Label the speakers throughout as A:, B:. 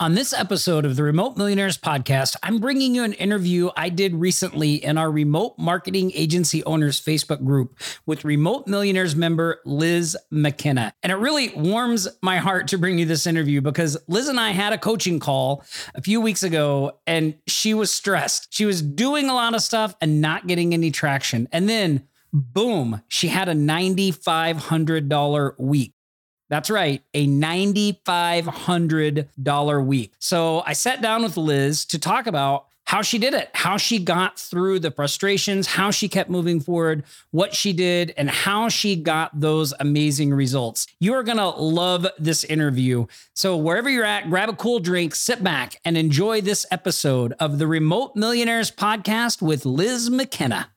A: On this episode of the Remote Millionaires Podcast, I'm bringing you an interview I did recently in our Remote Marketing Agency Owners Facebook group with Remote Millionaires member Liz McKenna. And it really warms my heart to bring you this interview because Liz and I had a coaching call a few weeks ago and she was stressed. She was doing a lot of stuff and not getting any traction. And then, boom, she had a $9,500 week. That's right, a $9,500 week. So I sat down with Liz to talk about how she did it, how she got through the frustrations, how she kept moving forward, what she did, and how she got those amazing results. You are going to love this interview. So, wherever you're at, grab a cool drink, sit back, and enjoy this episode of the Remote Millionaires Podcast with Liz McKenna.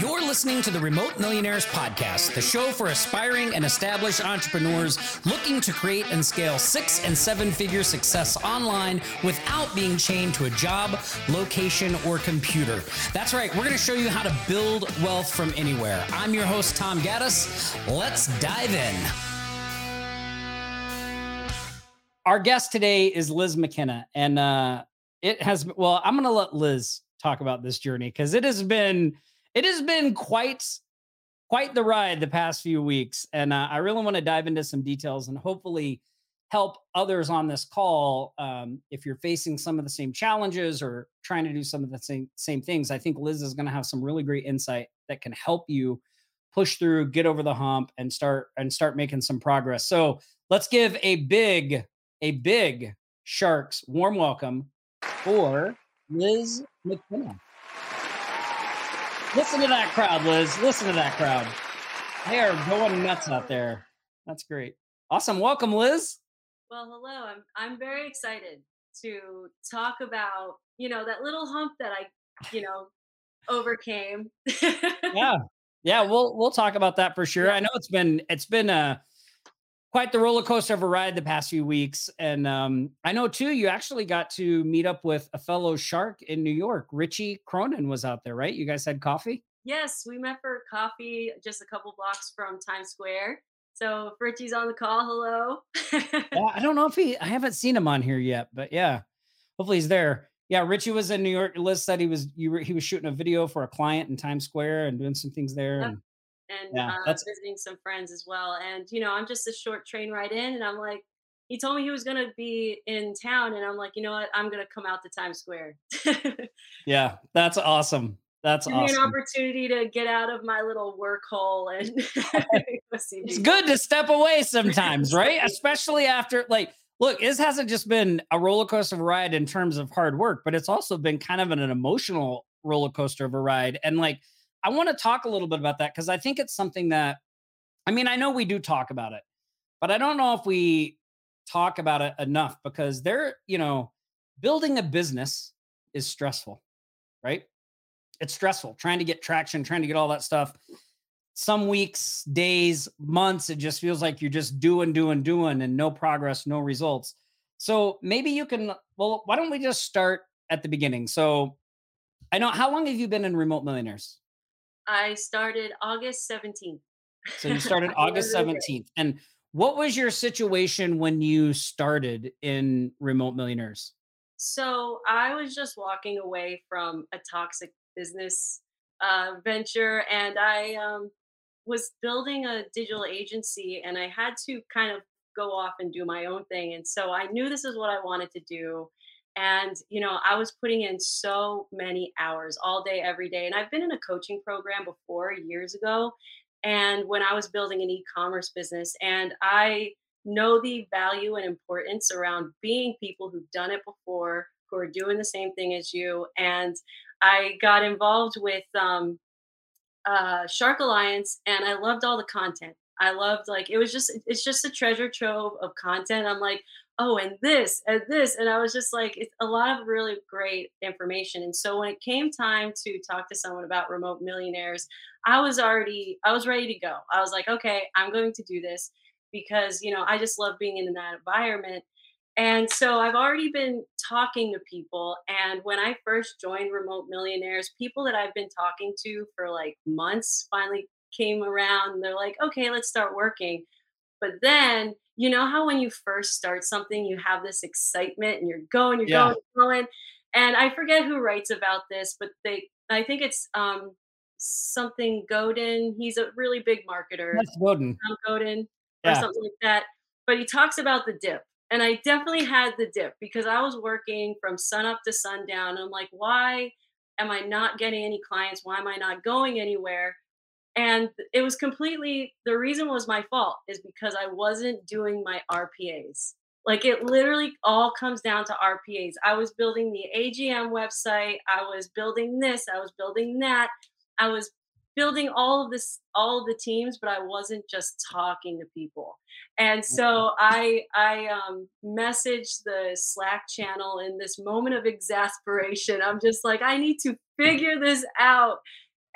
A: You're listening to the Remote Millionaires Podcast, the show for aspiring and established entrepreneurs looking to create and scale six and seven figure success online without being chained to a job, location, or computer. That's right, we're going to show you how to build wealth from anywhere. I'm your host, Tom Gaddis. Let's dive in. Our guest today is Liz McKenna, and uh, it has, well, I'm going to let Liz talk about this journey because it has been it has been quite quite the ride the past few weeks and uh, i really want to dive into some details and hopefully help others on this call um, if you're facing some of the same challenges or trying to do some of the same same things. I think liz is going to have some really great insight that can help you push through get over the hump and start and start making some progress. So let's give a big a big sharks warm welcome for liz mckenna Listen to that crowd, Liz. Listen to that crowd. They are going nuts out there. That's great. Awesome. Welcome, Liz.
B: Well, hello. I'm I'm very excited to talk about, you know, that little hump that I, you know, overcame.
A: yeah. Yeah, we'll we'll talk about that for sure. Yeah. I know it's been it's been a quite the roller coaster of a ride the past few weeks. And um, I know too, you actually got to meet up with a fellow shark in New York. Richie Cronin was out there, right? You guys had coffee?
B: Yes, we met for coffee just a couple blocks from Times Square. So if Richie's on the call, hello.
A: yeah, I don't know if he, I haven't seen him on here yet, but yeah, hopefully he's there. Yeah, Richie was in New York. Liz said he was you were he was shooting a video for a client in Times Square and doing some things there. Yep. And
B: and yeah, uh, visiting some friends as well. And you know, I'm just a short train ride in, and I'm like, he told me he was gonna be in town, and I'm like, you know what, I'm gonna come out to Times Square.
A: yeah, that's awesome. That's awesome.
B: an opportunity to get out of my little work hole and
A: it's good to step away sometimes, right? Especially after like look, this hasn't just been a roller coaster ride in terms of hard work, but it's also been kind of an, an emotional roller coaster of a ride. And like I want to talk a little bit about that because I think it's something that, I mean, I know we do talk about it, but I don't know if we talk about it enough because they're, you know, building a business is stressful, right? It's stressful trying to get traction, trying to get all that stuff. Some weeks, days, months, it just feels like you're just doing, doing, doing, and no progress, no results. So maybe you can, well, why don't we just start at the beginning? So I know, how long have you been in Remote Millionaires?
B: I started August 17th.
A: So you started August 17th. And what was your situation when you started in Remote Millionaires?
B: So I was just walking away from a toxic business uh, venture and I um, was building a digital agency and I had to kind of go off and do my own thing. And so I knew this is what I wanted to do. And, you know, I was putting in so many hours all day, every day. And I've been in a coaching program before years ago. And when I was building an e commerce business, and I know the value and importance around being people who've done it before, who are doing the same thing as you. And I got involved with um, uh, Shark Alliance and I loved all the content. I loved like it was just it's just a treasure trove of content. I'm like, oh, and this and this. And I was just like, it's a lot of really great information. And so when it came time to talk to someone about remote millionaires, I was already, I was ready to go. I was like, okay, I'm going to do this because, you know, I just love being in that environment. And so I've already been talking to people. And when I first joined Remote Millionaires, people that I've been talking to for like months finally came around. They're like, okay, let's start working But then, you know how when you first start something, you have this excitement and you're going, you're yeah. going, you're going. And I forget who writes about this, but they, I think it's um, something Godin. He's a really big marketer.
A: That's Godin.
B: Godin or yeah. something like that. But he talks about the dip. And I definitely had the dip because I was working from sun up to sundown. And I'm like, why am I not getting any clients? Why am I not going anywhere? And it was completely the reason was my fault is because I wasn't doing my RPAs. Like it literally all comes down to RPAs. I was building the AGM website, I was building this, I was building that. I was building all of this all of the teams but i wasn't just talking to people and so mm-hmm. i i um messaged the slack channel in this moment of exasperation i'm just like i need to figure this out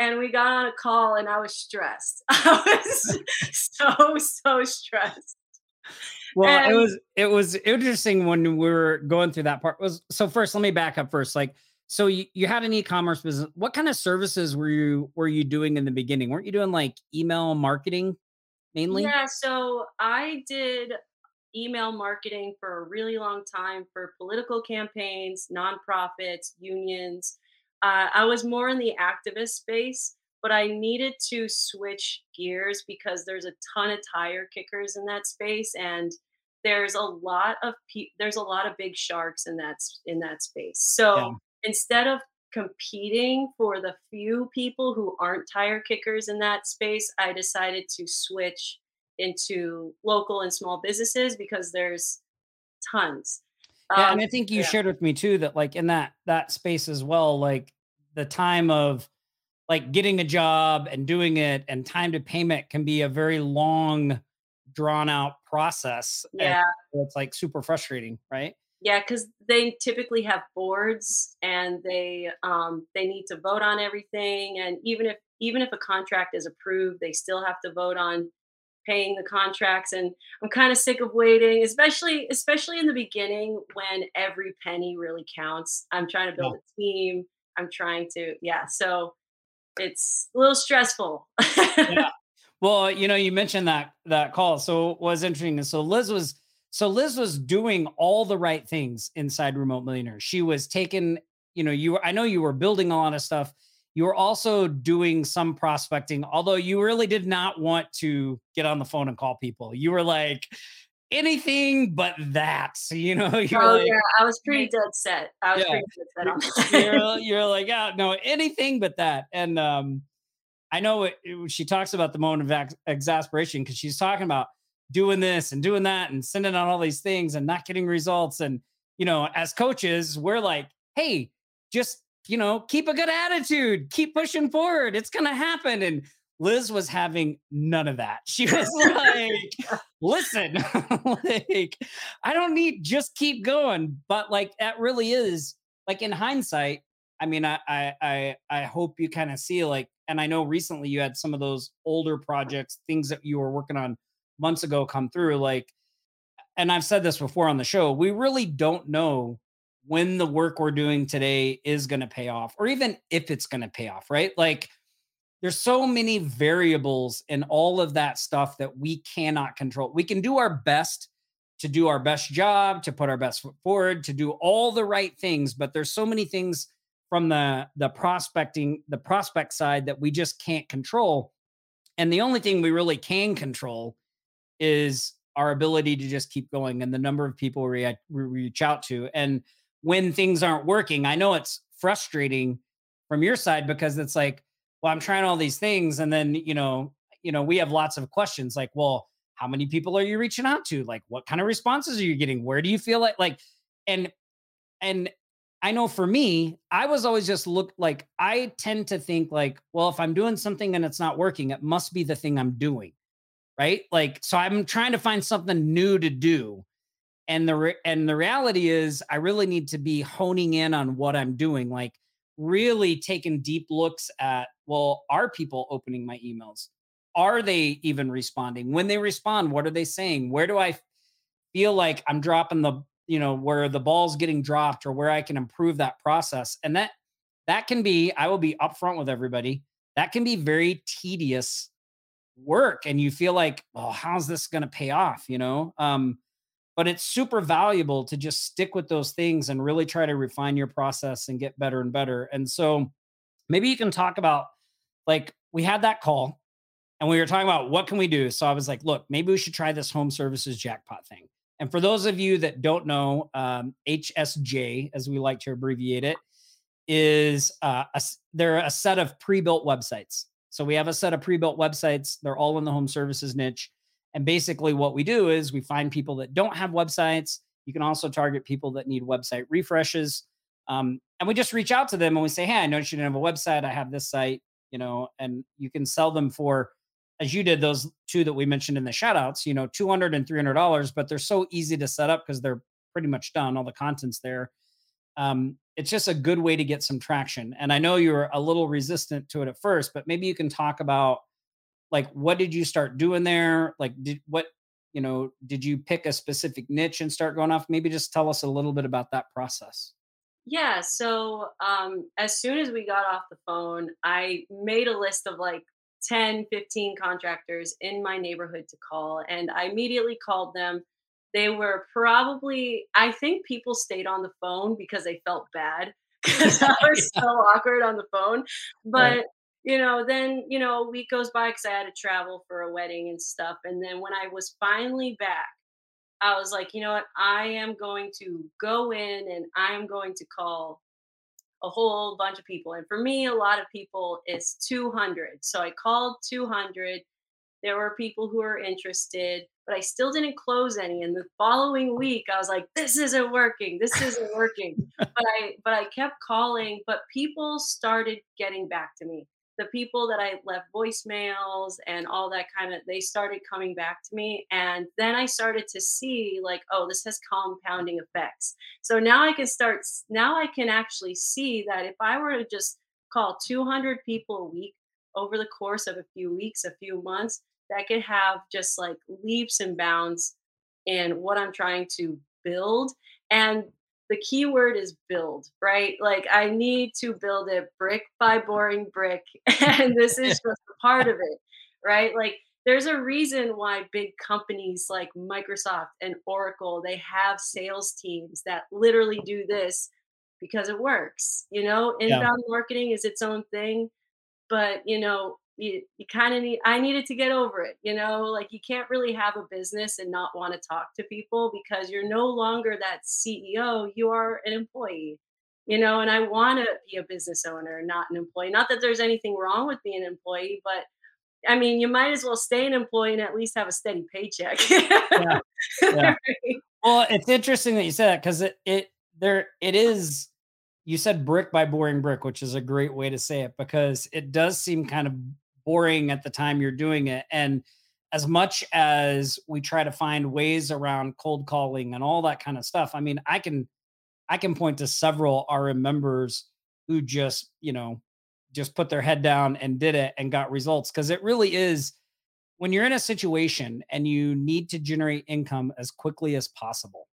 B: and we got on a call and i was stressed. I was so so stressed.
A: Well and, it was it was interesting when we were going through that part. Was so first let me back up first like so you, you had an e-commerce business. What kind of services were you were you doing in the beginning? Weren't you doing like email marketing mainly?
B: Yeah so i did email marketing for a really long time for political campaigns nonprofits unions uh, i was more in the activist space but i needed to switch gears because there's a ton of tire kickers in that space and there's a lot of pe- there's a lot of big sharks in that in that space so yeah instead of competing for the few people who aren't tire kickers in that space, I decided to switch into local and small businesses because there's tons.
A: Yeah, um, and I think you yeah. shared with me too that like in that that space as well, like the time of like getting a job and doing it and time to payment can be a very long drawn out process.
B: Yeah.
A: it's like super frustrating, right?
B: Yeah, because they typically have boards and they um, they need to vote on everything. And even if even if a contract is approved, they still have to vote on paying the contracts. And I'm kind of sick of waiting, especially especially in the beginning when every penny really counts. I'm trying to build yeah. a team. I'm trying to yeah. So it's a little stressful.
A: yeah. Well, you know, you mentioned that that call. So it was interesting. So Liz was so Liz was doing all the right things inside Remote Millionaire. She was taking, you know, you were, I know you were building a lot of stuff. You were also doing some prospecting, although you really did not want to get on the phone and call people. You were like, anything but that. You know, you're
B: oh,
A: like,
B: yeah, I was pretty dead set. I was yeah. pretty dead
A: set on you're, you're like, yeah, no, anything but that. And um, I know it, it, she talks about the moment of ex- exasperation because she's talking about doing this and doing that and sending out all these things and not getting results. And, you know, as coaches, we're like, hey, just, you know, keep a good attitude, keep pushing forward. It's going to happen. And Liz was having none of that. She was like, listen, like, I don't need just keep going. But like, that really is like in hindsight. I mean, I, I, I, I hope you kind of see like, and I know recently you had some of those older projects, things that you were working on months ago come through like and I've said this before on the show, we really don't know when the work we're doing today is going to pay off or even if it's going to pay off, right? Like there's so many variables in all of that stuff that we cannot control. We can do our best to do our best job, to put our best foot forward, to do all the right things, but there's so many things from the the prospecting, the prospect side that we just can't control. And the only thing we really can control is our ability to just keep going and the number of people we, reach out to. And when things aren't working, I know it's frustrating from your side because it's like, well, I'm trying all these things. And then, you know, you know, we have lots of questions like, well, how many people are you reaching out to? Like, what kind of responses are you getting? Where do you feel like, like, and, and I know for me, I was always just look like I tend to think like, well, if I'm doing something and it's not working, it must be the thing I'm doing right? Like, so I'm trying to find something new to do. And the re- and the reality is, I really need to be honing in on what I'm doing, like really taking deep looks at, well, are people opening my emails? Are they even responding? When they respond, what are they saying? Where do I feel like I'm dropping the, you know, where the ball's getting dropped or where I can improve that process? And that that can be, I will be upfront with everybody. That can be very tedious work and you feel like, oh, how's this going to pay off? You know, um, but it's super valuable to just stick with those things and really try to refine your process and get better and better. And so maybe you can talk about like we had that call and we were talking about what can we do. So I was like, look, maybe we should try this home services jackpot thing. And for those of you that don't know, um, HSJ, as we like to abbreviate it, is uh, a, they're a set of pre-built websites. So we have a set of pre-built websites. They're all in the home services niche. And basically, what we do is we find people that don't have websites. You can also target people that need website refreshes. Um, and we just reach out to them and we say, Hey, I noticed you didn't have a website. I have this site, you know, and you can sell them for, as you did those two that we mentioned in the shout outs, you know, 200 and $300, but they're so easy to set up because they're pretty much done. All the content's there. Um, it's just a good way to get some traction. And I know you're a little resistant to it at first, but maybe you can talk about like what did you start doing there? Like did what you know, did you pick a specific niche and start going off? Maybe just tell us a little bit about that process.
B: Yeah, so um as soon as we got off the phone, I made a list of like 10, 15 contractors in my neighborhood to call and I immediately called them they were probably, I think people stayed on the phone because they felt bad because I was so awkward on the phone. But, right. You know, then, you know, a week goes by because I had to travel for a wedding and stuff. And then when I was finally back, I was like, you know what? I am going to go in and I am going to call a whole bunch of people. And for me, a lot of people is 200. So I called 200. There were people who were interested but I still didn't close any. And the following week, I was like, this isn't working. This isn't working. but I but I kept calling, but people started getting back to me. The people that I left voicemails and all that kind of they started coming back to me. And then I started to see like, oh, this has compounding effects. So now I can start now I can actually see that if I were to just call 200 people a week over the course of a few weeks, a few months, that could have just like leaps and bounds in what I'm trying to build. And the key word is build, right? Like I need to build it brick by boring brick. And this is just a part of it, right? Like there's a reason why big companies like Microsoft and Oracle, they have sales teams that literally do this because it works. You know, inbound yeah. marketing is its own thing, but you know, you, you kind of need i needed to get over it you know like you can't really have a business and not want to talk to people because you're no longer that ceo you are an employee you know and i want to be a business owner not an employee not that there's anything wrong with being an employee but i mean you might as well stay an employee and at least have a steady paycheck yeah.
A: Yeah. well it's interesting that you said that because it it there it is you said brick by boring brick, which is a great way to say it because it does seem kind of boring at the time you're doing it. And as much as we try to find ways around cold calling and all that kind of stuff, I mean, I can I can point to several RM members who just, you know, just put their head down and did it and got results because it really is when you're in a situation and you need to generate income as quickly as possible.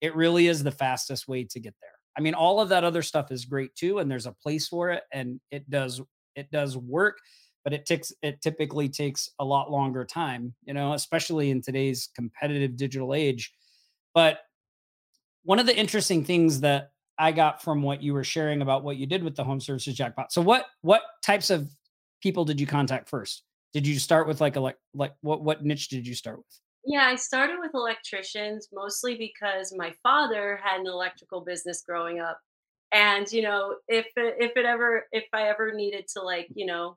A: It really is the fastest way to get there. I mean, all of that other stuff is great too and there's a place for it and it does it does work but it takes it typically takes a lot longer time you know especially in today's competitive digital age. But one of the interesting things that i got from what you were sharing about what you did with the home services jackpot so what what types of people did you contact first? Did you start with like a like like what what niche did you start with?
B: Yeah i started with electricians mostly because my father had an electrical business growing up. And you know if if it ever if i ever needed to like you know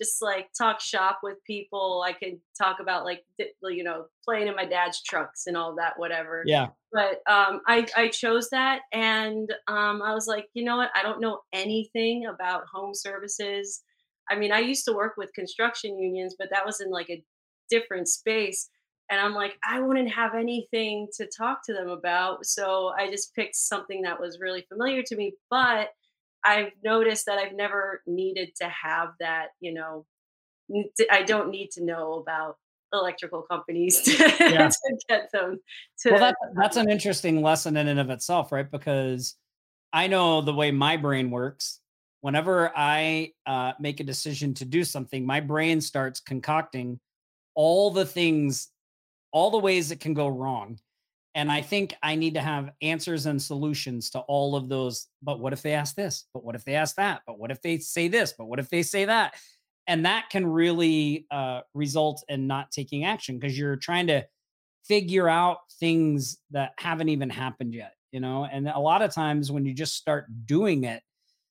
B: just like talk shop with people. I could talk about like you know playing in my dad's trucks and all that, whatever.
A: Yeah.
B: But um, I I chose that, and um, I was like, you know what? I don't know anything about home services. I mean, I used to work with construction unions, but that was in like a different space. And I'm like, I wouldn't have anything to talk to them about. So I just picked something that was really familiar to me. But I've noticed that I've never needed to have that, you know, I don't need to know about electrical companies to, yeah. to get them to.
A: Well, that, that's an interesting lesson in and of itself, right? Because I know the way my brain works. Whenever I uh, make a decision to do something, my brain starts concocting all the things, all the ways it can go wrong. And I think I need to have answers and solutions to all of those. But what if they ask this? But what if they ask that? But what if they say this? But what if they say that? And that can really uh, result in not taking action because you're trying to figure out things that haven't even happened yet, you know? And a lot of times when you just start doing it,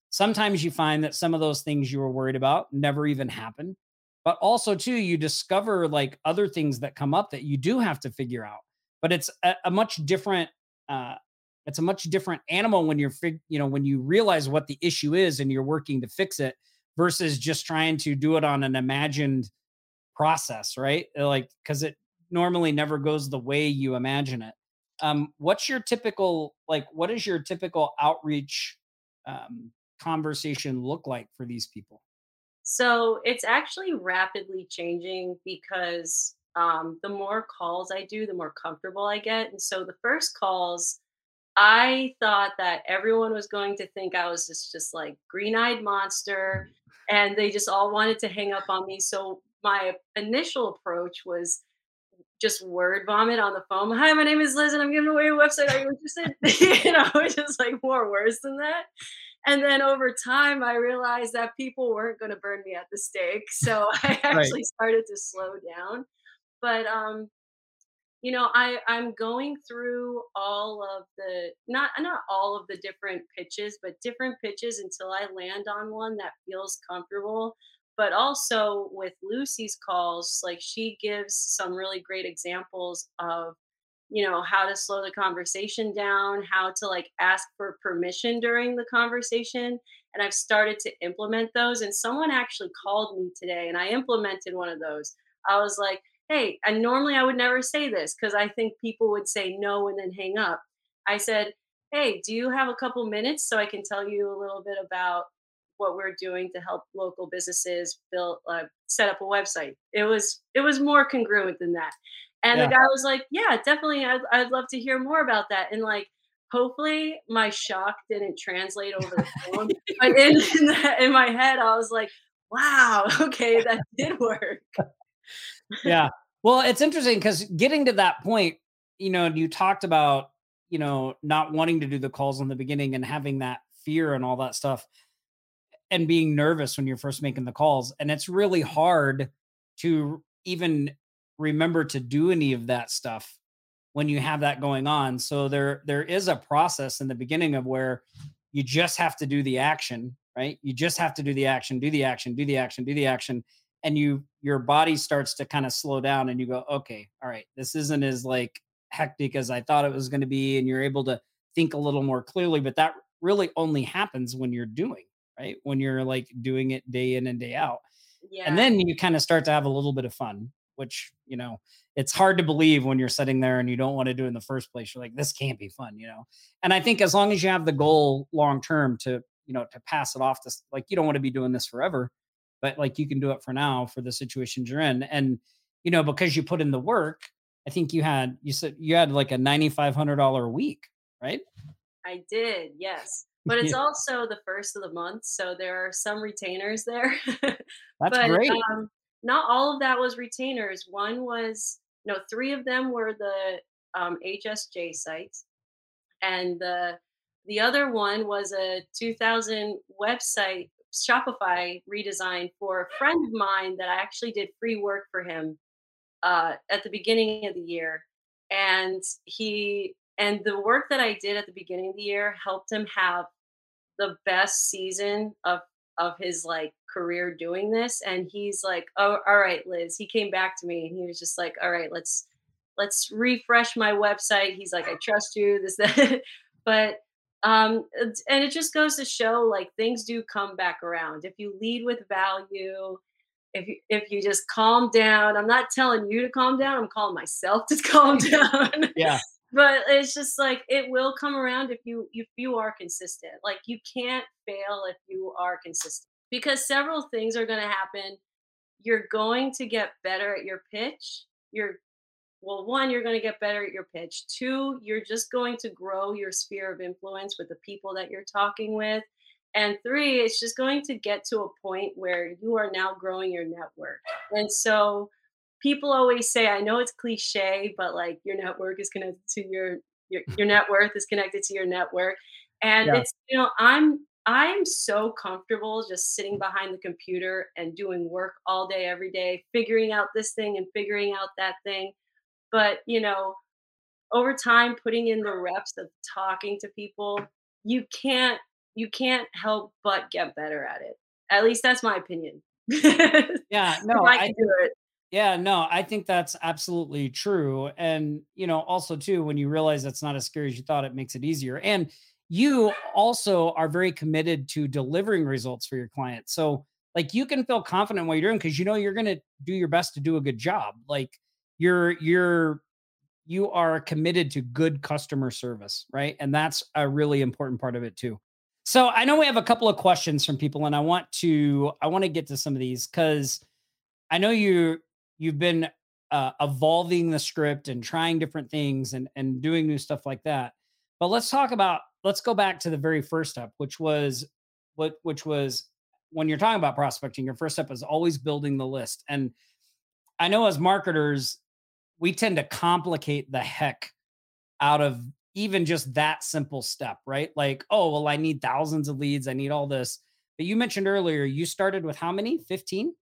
A: sometimes you find that some of those things you were worried about never even happen. But also, too, you discover like other things that come up that you do have to figure out but it's a, a much different uh, it's a much different animal when you're fig- you know when you realize what the issue is and you're working to fix it versus just trying to do it on an imagined process right? Uh, like because it normally never goes the way you imagine it. Um, what's your typical like what is your typical outreach um, conversation look like for these people?
B: So it's actually rapidly changing because um, the more calls I do, the more comfortable I get. And so the first calls, I thought that everyone was going to think I was just just like green-eyed monster, and they just all wanted to hang up on me. So my initial approach was just word vomit on the phone. Hi, my name is Liz, and I'm giving away a website. Are you interested? you know, just like more worse than that. And then over time, I realized that people weren't going to burn me at the stake. So I actually right. started to slow down but um you know i i'm going through all of the not not all of the different pitches but different pitches until i land on one that feels comfortable but also with lucy's calls like she gives some really great examples of you know how to slow the conversation down how to like ask for permission during the conversation and i've started to implement those and someone actually called me today and i implemented one of those. I was like hey, and normally I would never say this because I think people would say no and then hang up. I said, hey, do you have a couple minutes so I can tell you a little bit about what we're doing to help local businesses build uh, set up a website? It was it was more congruent than that. And yeah. the guy was like, yeah, definitely, I'd, I'd love to hear more about that. And like, hopefully my shock didn't translate over the phone, but in in, the, in my head, I was like, wow, okay, that did work
A: yeah. Well, it's interesting because getting to that point, you know, you talked about, you know, not wanting to do the calls in the beginning and having that fear and all that stuff and being nervous when you're first making the calls. And it's really hard to even remember to do any of that stuff when you have that going on. So there there is a process in the beginning of where you just have to do the action, right? You just have to do the action, do the action, do the action, do the action and you your body starts to kind of slow down and you go okay all right this isn't as like hectic as i thought it was going to be and you're able to think a little more clearly but that really only happens when you're doing right? When you're like doing it day in and day out. Yeah. and then you kind of start to have a little bit of fun which you know it's hard to believe when you're sitting there and you don't want to do it in the first place you're like this can't be fun you know? And i think as long as you have the goal long term to you know to pass it off to like you don't want to be doing this forever but like you can do it for now for the situations you're in and you know because you put in the work i think you had you said you had like a $9500 a week right
B: i did yes but it's yeah. also the first of the month so there are some retainers there
A: that's but, great um,
B: not all of that was retainers one was no three of them were the um, hsj sites and the the other one was a 2000 website Shopify redesign for a friend of mine that I actually did free work for him uh, at the beginning of the year. And he and the work that I did at the beginning of the year helped him have the best season of of his like career doing this. And he's like, Oh, all right, Liz. He came back to me and he was just like, All right, let's let's refresh my website. He's like, I trust you, this, that. but um and it just goes to show like things do come back around. If you lead with value if you if you just calm down i'm not telling you to calm down i'm calling myself to calm down.
A: Yeah.
B: But it's just like it will come around if you if you are consistent. Like you can't fail if you are consistent because several things are going to happen. You're going to get better at your pitch you're well, one, you're going to get better at your pitch. Two, you're just going to grow your sphere of influence with the people that you're talking with. And three, it's just going to get to a point where you are now growing your network. And so people always say, I know it's cliche, but like your network is connected to your your, your net worth is connected to your network. And yeah. it's, you know, I'm I'm so comfortable just sitting behind the computer and doing work all day, every day, figuring out this thing and figuring out that thing. But, you know, over time, putting in the reps of talking to people, you can't you can't help but get better at it. At least that's my opinion.
A: yeah, no, I, I can do it. Yeah, no, I think that's absolutely true. And, you know, also too, when you realize that's not as scary as you thought, it makes it easier. And you also are very committed to delivering results for your clients. So, like, you can feel confident in what you're doing because you know you're going to do your best to do a good job. Like, you're, you're, you are committed to good customer service, right? And that's a really important part of it too. So, I know we have a couple of questions from people, and I want to, I want to get to some of these because I know you you've been uh, evolving the script and trying different things and and doing new stuff like that. But let's talk about let's go back to the very first step, which was what which was when you're talking about prospecting, your first step is always building the list. And I know as marketers, we tend to complicate the heck out of even just that simple step, right? Like, oh, well, I need thousands of leads, I need all this. But you mentioned earlier you started with how many? 15?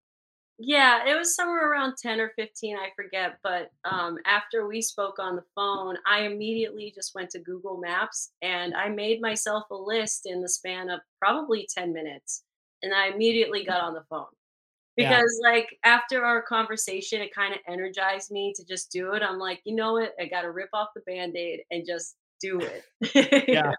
B: Yeah, it was somewhere around 10 or 15, I forget. But um, after we spoke on the phone, I immediately just went to Google Maps and I made myself a list in the span of probably 10 minutes. And I immediately got on the phone because, yeah. like, after our conversation, it kind of energized me to just do it. I'm like, you know what? I got to rip off the band aid and just do
A: it. yeah.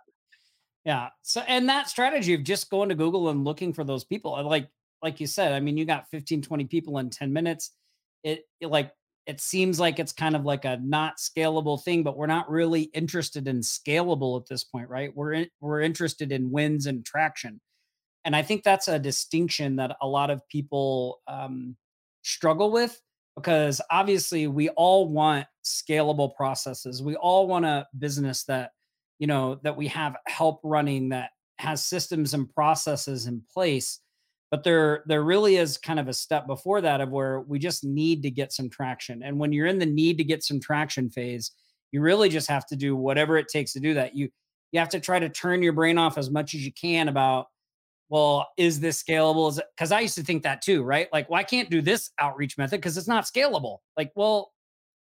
A: Yeah. So, and that strategy of just going to Google and looking for those people, uh, like, like you said, I mean, you got 15, 20 people in 10 minutes. It, it like it seems like it's kind of like a not scalable thing, but we're not really interested in scalable at this point, right? We're in, we're interested in wins and traction, and I think that's a distinction that a lot of people um, struggle with because obviously we all want scalable processes. We all want a business that you know that we have help running that has systems and processes in place but there there really is kind of a step before that of where we just need to get some traction and when you're in the need to get some traction phase you really just have to do whatever it takes to do that you you have to try to turn your brain off as much as you can about well is this scalable is because i used to think that too right like well i can't do this outreach method because it's not scalable like well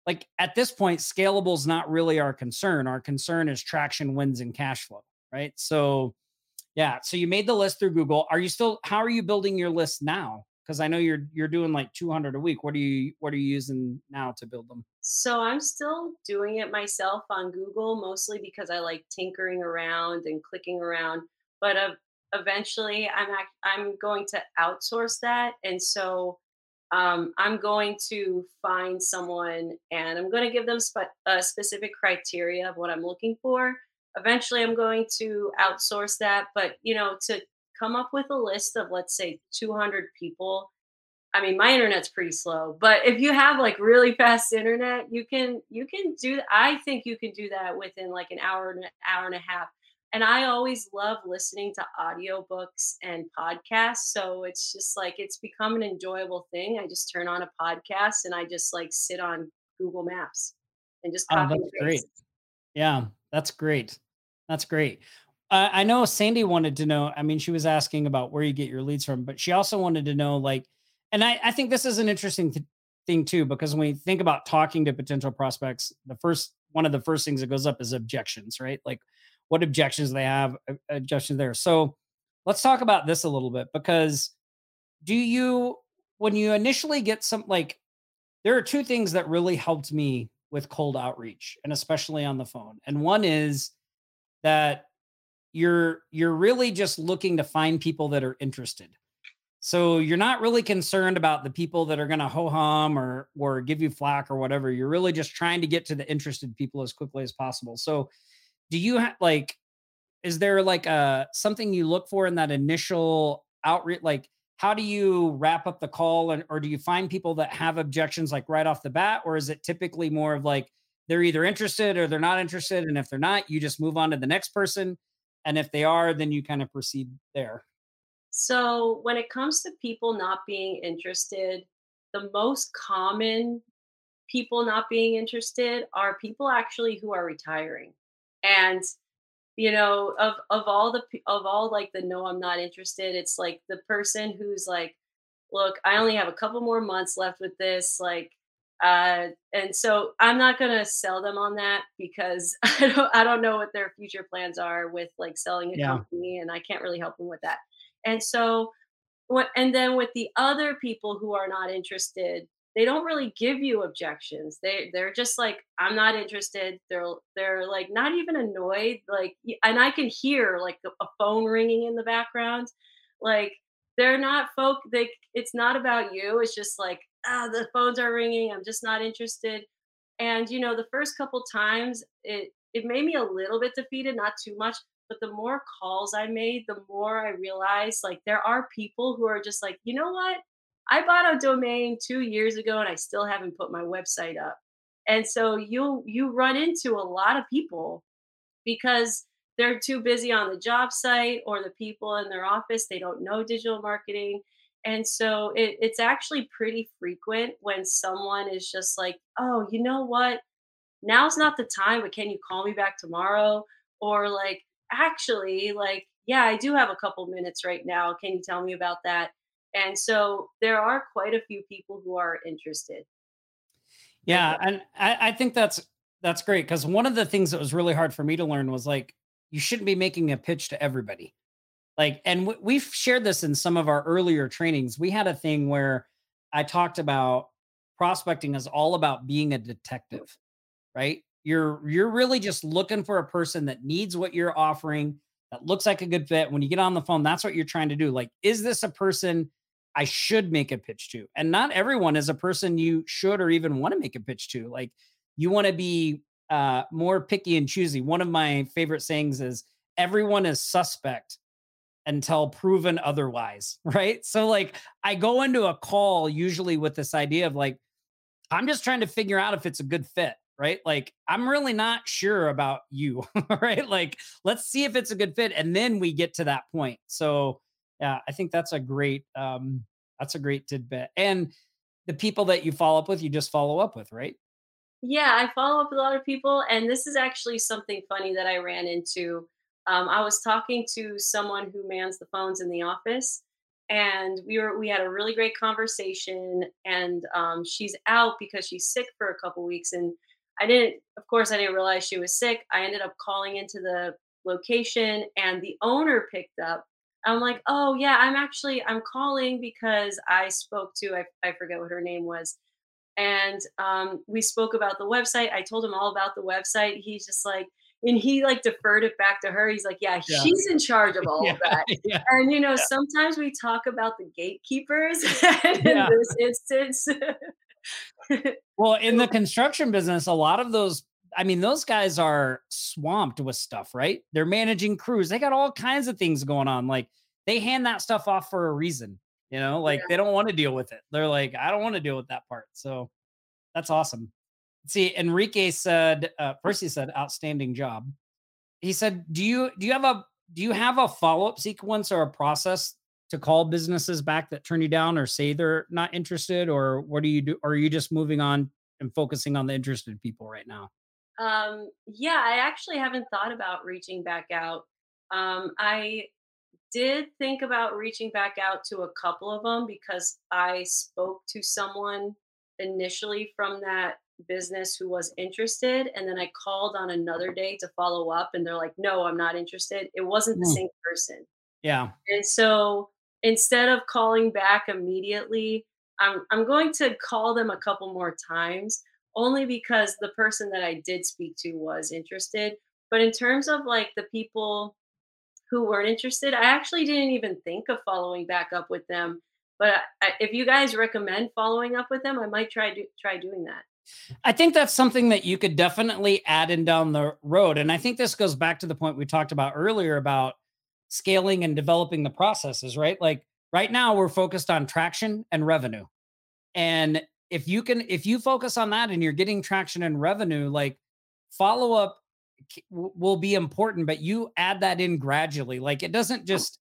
A: like at this point scalable is not really our concern our concern is traction wins and cash flow right so yeah. So you made the list through Google. Are you still how are you building your list now? Because I know you're you're doing like 200 a week. What are you what are you using now to build them?
B: So I'm still doing it myself on Google, mostly because I like tinkering around and clicking around. But uh, eventually, I'm I'm going to outsource that, and so um, I'm going to find someone, and I'm going to give them a specific criteria of what I'm looking for. Eventually i'm going to outsource that but you know to come up with a list of let's say 200 people i mean my internet's pretty slow but if you have like really fast internet you can you can do i think you can do that within like an hour an hour and a half and i always love listening to audiobooks and podcasts so it's just like it's become an enjoyable thing i just turn on a podcast and i just like sit on google maps and just copy oh, that's great
A: yeah that's great that's great. Uh, I know Sandy wanted to know. I mean, she was asking about where you get your leads from, but she also wanted to know, like, and I, I think this is an interesting th- thing too, because when we think about talking to potential prospects, the first one of the first things that goes up is objections, right? Like, what objections they have, uh, objections there. So, let's talk about this a little bit because do you, when you initially get some, like, there are two things that really helped me with cold outreach, and especially on the phone. And one is that you're you're really just looking to find people that are interested. So you're not really concerned about the people that are going to ho hum or or give you flack or whatever. You're really just trying to get to the interested people as quickly as possible. So do you have like is there like a uh, something you look for in that initial outreach like how do you wrap up the call and or do you find people that have objections like right off the bat or is it typically more of like they're either interested or they're not interested. And if they're not, you just move on to the next person. And if they are, then you kind of proceed there.
B: So when it comes to people not being interested, the most common people not being interested are people actually who are retiring. And you know, of of all the of all like the no I'm not interested, it's like the person who's like look, I only have a couple more months left with this like uh and so I'm not going to sell them on that because I don't I don't know what their future plans are with like selling a yeah. company and I can't really help them with that. And so what and then with the other people who are not interested, they don't really give you objections. They they're just like I'm not interested. They're they're like not even annoyed like and I can hear like a phone ringing in the background. Like they're not folk they it's not about you. It's just like ah the phones are ringing. I'm just not interested. And you know, the first couple times it it made me a little bit defeated, not too much, but the more calls I made, the more I realized like there are people who are just like, you know what? I bought a domain two years ago and I still haven't put my website up. And so you you run into a lot of people because they're too busy on the job site or the people in their office they don't know digital marketing. And so it, it's actually pretty frequent when someone is just like oh you know what? Now's not the time but can you call me back tomorrow? Or like actually like yeah i do have a couple minutes right now. Can you tell me about that and so there are quite a few people who are interested
A: yeah and i, I think that's that's great because one of the things that was really hard for me to learn was like you shouldn't be making a pitch to everybody like and w- we've shared this in some of our earlier trainings we had a thing where i talked about prospecting is all about being a detective right you're you're really just looking for a person that needs what you're offering, that looks like a good fit. When you get on the phone, that's what you're trying to do. Like, is this a person I should make a pitch to? And not everyone is a person you should or even want to make a pitch to. Like, you want to be uh, more picky and choosy. One of my favorite sayings is everyone is suspect until proven otherwise, right? So like I go into a call usually with this idea of like I'm just trying to figure out if it's a good fit right? Like, I'm really not sure about you, right? Like, let's see if it's a good fit. And then we get to that point. So, yeah, I think that's a great, um, that's a great tidbit. And the people that you follow up with, you just follow up with, right?
B: Yeah, I follow up with a lot of people. And this is actually something funny that I ran into. Um, I was talking to someone who mans the phones in the office and we were we had a really great conversation and um, she's out because she's sick for a couple weeks and I didn't, of course, I didn't realize she was sick. I ended up calling into the location and the owner picked up. I'm like, oh, yeah, I'm actually, I'm calling because I spoke to, I, I forget what her name was. And um, we spoke about the website. I told him all about the website. He's just like, and he like deferred it back to her. He's like, yeah, yeah. she's in charge of all yeah, of that. Yeah, and you know, sometimes we talk about the gatekeepers. in this instance,
A: well, in the construction business, a lot of those, I mean, those guys are swamped with stuff, right? They're managing crews. They got all kinds of things going on. Like they hand that stuff off for a reason, you know, like yeah. they don't want to deal with it. They're like, I don't want to deal with that part. So that's awesome. See, Enrique said, uh, he said, outstanding job. He said, do you, do you have a, do you have a follow-up sequence or a process to call businesses back that turn you down or say they're not interested or what do you do or are you just moving on and focusing on the interested people right now
B: um yeah i actually haven't thought about reaching back out. Um i did think about reaching back out to a couple of them because i spoke to someone initially from that business who was interested and then i called on another day to follow up and they're like no i'm not interested. It wasn't the mm. same person.
A: Yeah.
B: And so instead of calling back immediately, I'm I'm going to call them a couple more times only because the person that I did speak to was interested. But in terms of like the people who weren't interested, I actually didn't even think of following back up with them. But I, if you guys recommend following up with them, I might try to try doing that.
A: I think that's something that you could definitely add in down the road. And I think this goes back to the point we talked about earlier about scaling and developing the processes, right? Like right now we're focused on traction and revenue. And if you can if you focus on that and you're getting traction and revenue, like follow up will be important, but you add that in gradually. Like it doesn't oh. just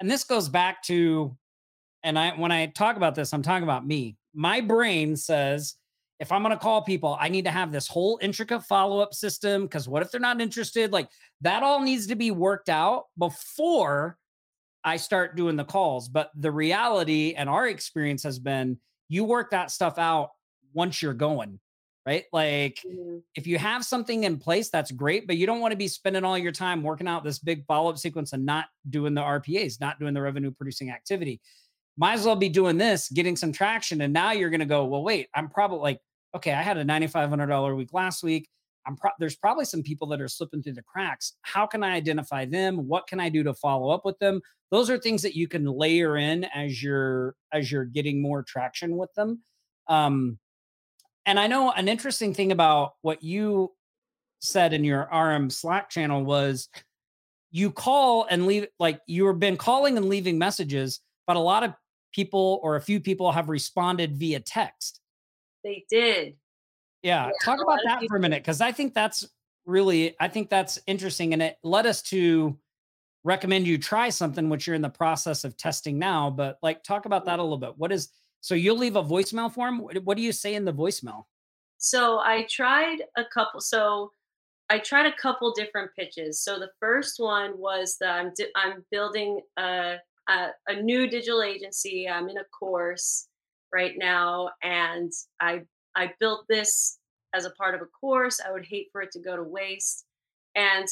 A: and this goes back to and I when I talk about this, I'm talking about me. my brain says, if I'm going to call people, I need to have this whole intricate follow up system. Because what if they're not interested? Like that all needs to be worked out before I start doing the calls. But the reality and our experience has been you work that stuff out once you're going, right? Like mm-hmm. if you have something in place, that's great, but you don't want to be spending all your time working out this big follow up sequence and not doing the RPAs, not doing the revenue producing activity. Might as well be doing this, getting some traction. And now you're going to go, well, wait, I'm probably like, okay, I had a $9,500 week last week. I'm pro- there's probably some people that are slipping through the cracks. How can I identify them? What can I do to follow up with them? Those are things that you can layer in as you're as you're getting more traction with them. Um, and I know an interesting thing about what you said in your RM Slack channel was you call and leave like you've been calling and leaving messages, but a lot of people or a few people have responded via text.
B: They did.
A: Yeah, yeah talk about that for a minute because I think that's really I think that's interesting and it led us to recommend you try something which you're in the process of testing now, but like talk about that a little bit. What is so you'll leave a voicemail for him? What do you say in the voicemail?
B: So I tried a couple so I tried a couple different pitches. So the first one was that I'm di- I'm building a, a, a new digital agency. I'm in a course right now and I I built this as a part of a course. I would hate for it to go to waste. And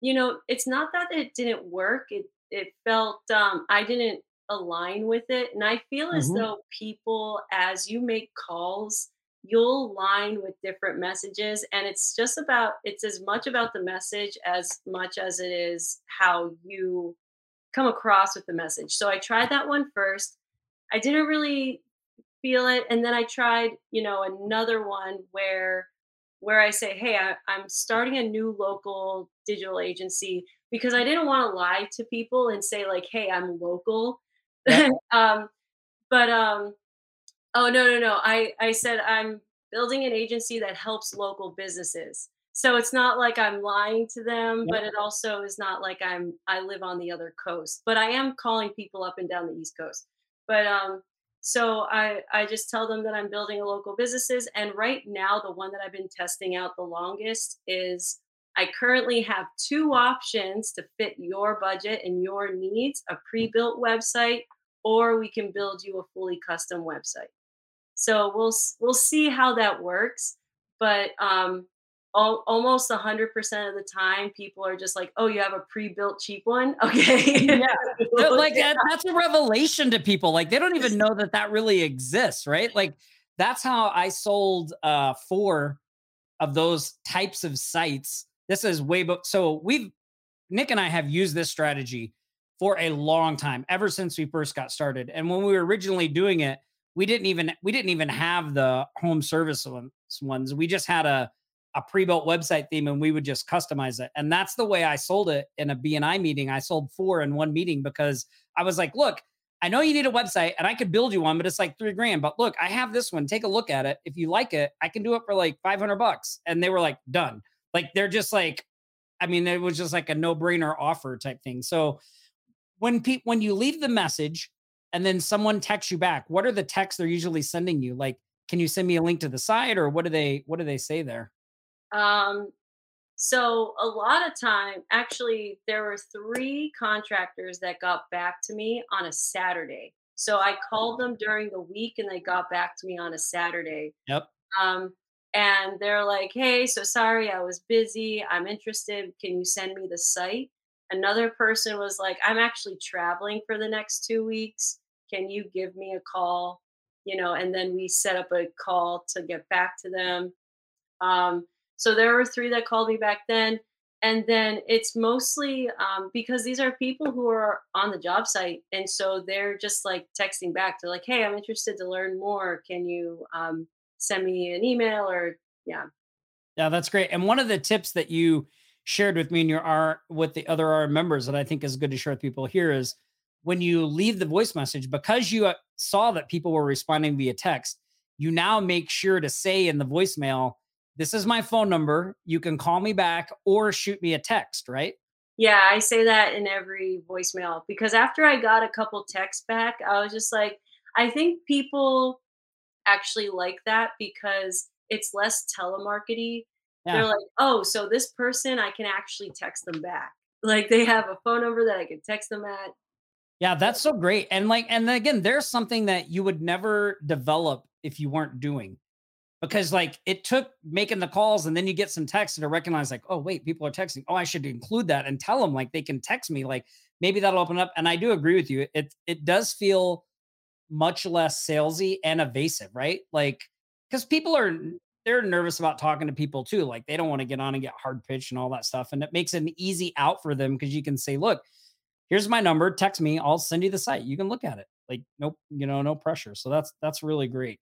B: you know, it's not that it didn't work. It it felt um, I didn't align with it, and I feel as mm-hmm. though people, as you make calls, you'll align with different messages, and it's just about it's as much about the message as much as it is how you come across with the message. So I tried that one first. I didn't really feel it and then i tried you know another one where where i say hey I, i'm starting a new local digital agency because i didn't want to lie to people and say like hey i'm local yeah. um but um oh no no no i i said i'm building an agency that helps local businesses so it's not like i'm lying to them yeah. but it also is not like i'm i live on the other coast but i am calling people up and down the east coast but um so I, I just tell them that I'm building a local businesses. And right now, the one that I've been testing out the longest is I currently have two options to fit your budget and your needs a pre built website, or we can build you a fully custom website. So we'll, we'll see how that works. But um, all, almost 100% of the time people are just like oh you have a pre-built cheap one? Okay.
A: Yeah. Like that, that's a revelation to people. Like they don't even know that that really exists right? Like that's how i sold uh four of those types of sites. This is way but so we've nick and i have used this strategy for a long time ever since we first got started. And when we were originally doing it we didn't even we didn't even have the home service ones. We just had a a pre-built website theme and we would just customize it. And that's the way I sold it in a BNI meeting. I sold four in one meeting because I was like, look, I know you need a website and I could build you one, but it's like three grand. But look, I have this one. Take a look at it. If you like it, I can do it for like 500 bucks. And they were like, done. Like they're just like, I mean, it was just like a no brainer offer type thing. So when people, when you leave the message and then someone texts you back, what are the texts they're usually sending you? Like, can you send me a link to the site or what do they, what do they say there?
B: Um, so a lot of time, actually, there were three contractors that got back to me on a Saturday. So I called them during the week and they got back to me on a Saturday.
A: Yep.
B: Um, and they're like, hey, so sorry, I was busy. I'm interested. Can you send me the site? Another person was like, I'm actually traveling for the next two weeks. Can you give me a call? You know, and then we set up a call to get back to them. Um, so there were three that called me back then. And then it's mostly um, because these are people who are on the job site. And so they're just like texting back. They're like, hey, I'm interested to learn more. Can you um, send me an email or, yeah.
A: Yeah, that's great. And one of the tips that you shared with me and your R with the other R members that I think is good to share with people here is when you leave the voice message, because you uh, saw that people were responding via text, you now make sure to say in the voicemail, this is my phone number. You can call me back or shoot me a text, right?
B: Yeah, I say that in every voicemail because after I got a couple texts back, I was just like, I think people actually like that because it's less telemarkety. Yeah. They're like, oh, so this person, I can actually text them back. Like they have a phone number that I can text them at.
A: Yeah, that's so great. And like, and again, there's something that you would never develop if you weren't doing because like it took making the calls and then you get some text to recognize like oh wait people are texting. Oh i should include that and tell them like they can text me like maybe that'll open up and i do agree with you it it does feel much less salesy and evasive right? Like because people are they're nervous about talking to people too like they don't want to get on and get hard pitched and all that stuff and it makes an easy out for them because you can say look here's my number text me i'll send you the site you can look at it. Like nope you know no pressure so that's that's really great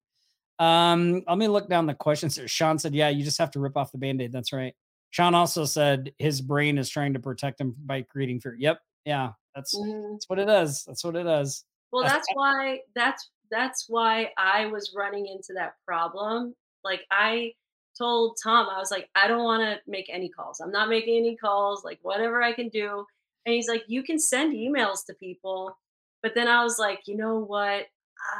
A: um, let me look down the questions here. Sean said, Yeah, you just have to rip off the band aid. That's right. Sean also said his brain is trying to protect him by creating fear. Yep. Yeah. That's mm. that's what it does. That's what it does.
B: Well, that's, that's why that's that's why I was running into that problem. Like I told Tom, I was like, I don't want to make any calls. I'm not making any calls, like whatever I can do. And he's like, you can send emails to people. But then I was like, you know what?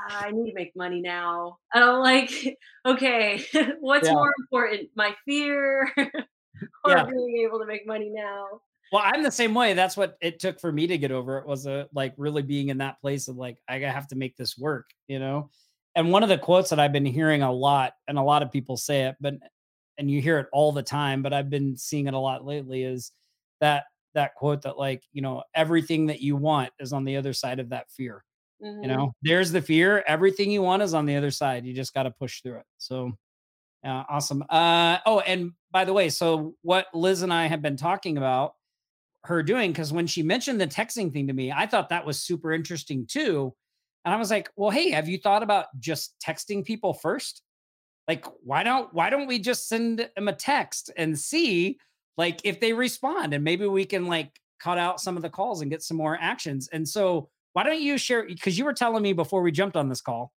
B: I need to make money now. And I'm like, okay, what's yeah. more important, my fear or yeah. being able to make money now?
A: Well, I'm the same way. That's what it took for me to get over it was a uh, like really being in that place of like, I have to make this work, you know? And one of the quotes that I've been hearing a lot, and a lot of people say it, but and you hear it all the time, but I've been seeing it a lot lately is that that quote that like, you know, everything that you want is on the other side of that fear. Mm-hmm. You know, there's the fear. Everything you want is on the other side. You just got to push through it. So, yeah, awesome. Uh, oh, and by the way, so what Liz and I have been talking about her doing, because when she mentioned the texting thing to me, I thought that was super interesting too. And I was like, well, hey, have you thought about just texting people first? Like, why don't why don't we just send them a text and see like if they respond and maybe we can like cut out some of the calls and get some more actions. And so why don't you share? Because you were telling me before we jumped on this call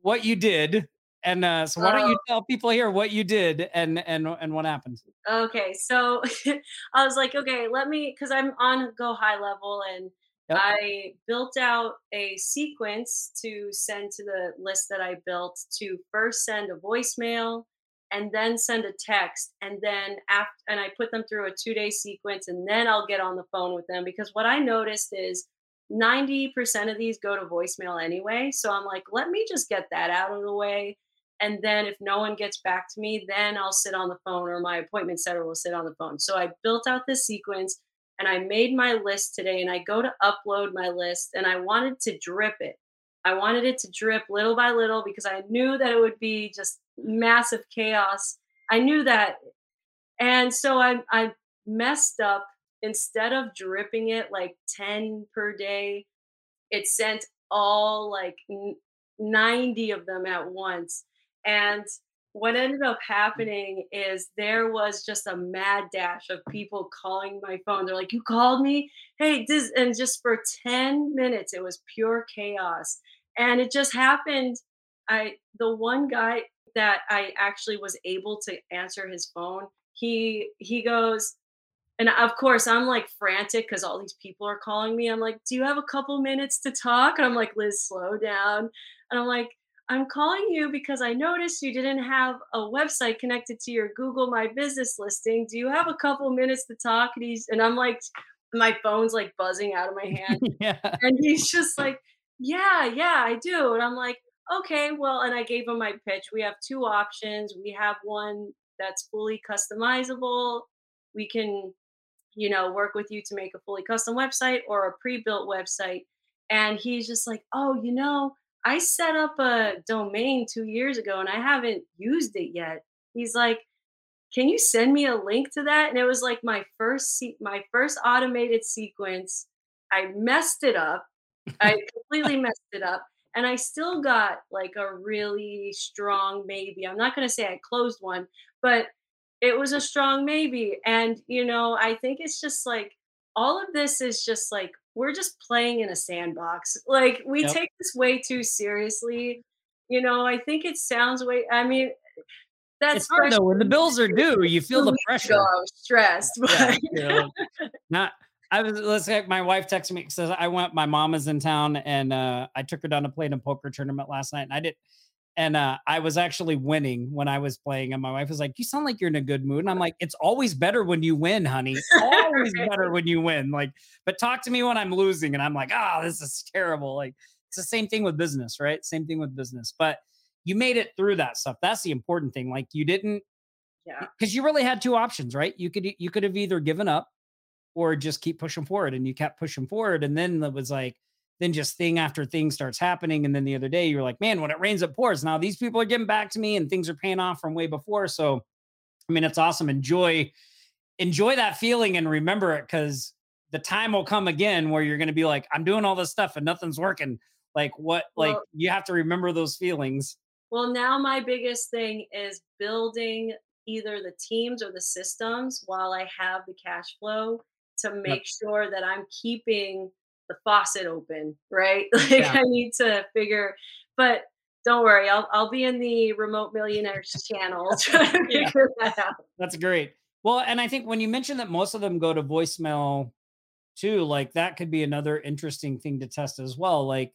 A: what you did, and uh, so why don't you oh. tell people here what you did and and and what happened?
B: Okay, so I was like, okay, let me because I'm on Go High Level and Yep. I built out a sequence to send to the list that I built to first send a voicemail and then send a text and then after and I put them through a 2-day sequence and then I'll get on the phone with them because what I noticed is 90% of these go to voicemail anyway. So I'm like, let me just get that out of the way. And then if no one gets back to me, then I'll sit on the phone or my appointment setter will sit on the phone. So I built out this sequence and I made my list today and I go to upload my list and I wanted to drip it. I wanted it to drip little by little because I knew that it would be just massive chaos. I knew that. And so I, I messed up instead of dripping it like 10 per day, it sent all like 90 of them at once. And what ended up mm. happening is there was just a mad dash of people calling my phone. They're like, "You called me? Hey, this," and just for 10 minutes, it was pure chaos. And it just happened. I the one guy that I actually was able to answer his phone, he he goes, and of course i'm like frantic because all these people are calling me. I'm like do you have a couple minutes to talk? And i'm like liz slow down. And i'm like i'm calling you because i noticed you didn't have a website connected to your google my business listing. Do you have a couple minutes to talk? And he's and i'm like my phone's like buzzing out of my hand. Yeah. and he's just like yeah yeah i do. And i'm like okay well and i gave him my pitch. We have two options. We have one that's fully customizable. We can you know, work with you to make a fully custom website or a pre-built website. And he's just like, oh, you know, I set up a domain two years ago and I haven't used it yet. He's like, can you send me a link to that? And it was like my first se- my first automated sequence. I messed it up. I completely messed it up. And I still got like a really strong maybe. I'm not going to say I closed one, but it was a strong maybe. And, you know, I think it's just like all of this is just like we're just playing in a sandbox. Like we yep. take this way too seriously. You know, I think it sounds way I mean
A: that's it's hard though when the bills are due, you feel the pressure. I
B: was stressed. But
A: yeah, not I was let's say my wife texted me says I went my mom is in town and uh I took her down to play in a poker tournament last night and I did and uh, I was actually winning when I was playing, and my wife was like, "You sound like you're in a good mood," and I'm like, "It's always better when you win, honey. Always better when you win." Like, but talk to me when I'm losing, and I'm like, "Oh, this is terrible." Like, it's the same thing with business, right? Same thing with business, but you made it through that stuff. That's the important thing. Like, you didn't,
B: yeah,
A: because you really had two options, right? You could you could have either given up or just keep pushing forward, and you kept pushing forward, and then it was like then just thing after thing starts happening. And then the other day, you're like, man, when it rains, it pours. Now these people are getting back to me and things are paying off from way before. So, I mean, it's awesome. Enjoy, enjoy that feeling and remember it because the time will come again where you're going to be like, I'm doing all this stuff and nothing's working. Like, what, well, like, you have to remember those feelings.
B: Well, now my biggest thing is building either the teams or the systems while I have the cash flow to make yep. sure that I'm keeping the faucet open, right? Like yeah. I need to figure, but don't worry, I'll I'll be in the remote millionaires channel trying to yeah. figure that out.
A: That's great. Well, and I think when you mentioned that most of them go to voicemail too, like that could be another interesting thing to test as well. Like,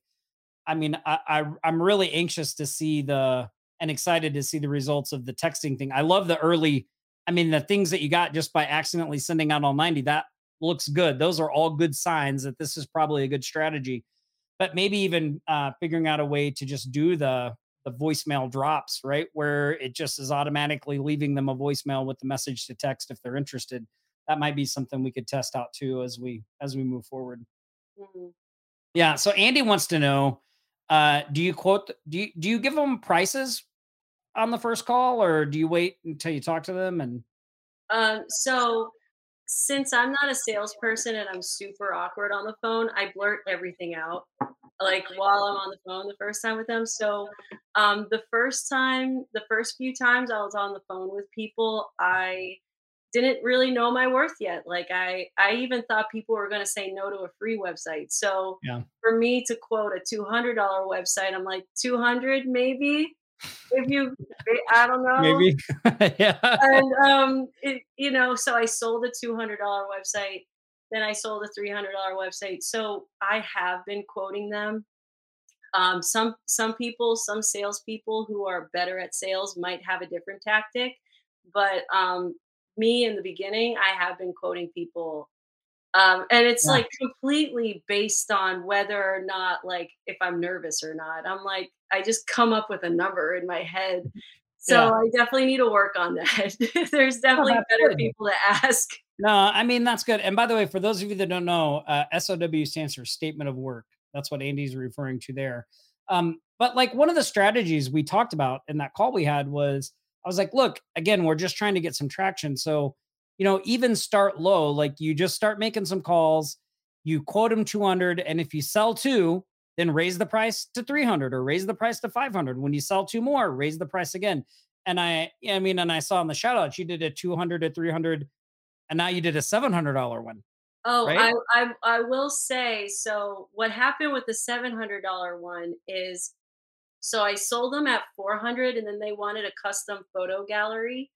A: I mean, I, I I'm really anxious to see the and excited to see the results of the texting thing. I love the early, I mean, the things that you got just by accidentally sending out all 90. That looks good. Those are all good signs that this is probably a good strategy. But maybe even uh, figuring out a way to just do the the voicemail drops, right, where it just is automatically leaving them a voicemail with the message to text if they're interested. That might be something we could test out too as we as we move forward. Mm-hmm. Yeah. So Andy wants to know: uh, Do you quote? Do you do you give them prices on the first call, or do you wait until you talk to them? And
B: um, so since I'm not a salesperson and I'm super awkward on the phone, I blurt everything out like while I'm on the phone the first time with them. So um, the first time, the first few times I was on the phone with people, I didn't really know my worth yet. Like I, I even thought people were going to say no to a free website. So yeah. for me to quote a two hundred dollar website, I'm like two hundred maybe if you i don't know.
A: Maybe. Yeah.
B: And um it, you know so i sold a $200 website then i sold a $300 website. So i have been quoting them. Um, some some people some salespeople who are better at sales might have a different tactic but um, me in the beginning i have been quoting people um, and it's yeah. like completely based on whether or not like if i'm nervous or not i'm like i just come up with a number in my head mm-hmm. so yeah. i definitely need to work on that there's definitely oh, better good. people to ask
A: no i mean that's good and by the way for those of you that don't know uh, sow stands for statement of work that's what andy's referring to there um, but like one of the strategies we talked about in that call we had was i was like look again we're just trying to get some traction so you know, even start low. Like you just start making some calls, you quote them 200. And if you sell two, then raise the price to 300 or raise the price to 500. When you sell two more, raise the price again. And I, I mean, and I saw in the shout out, you did a 200 to 300 and now you did a $700 one.
B: Oh, right? I, I, I will say, so what happened with the $700 one is, so I sold them at 400 and then they wanted a custom photo gallery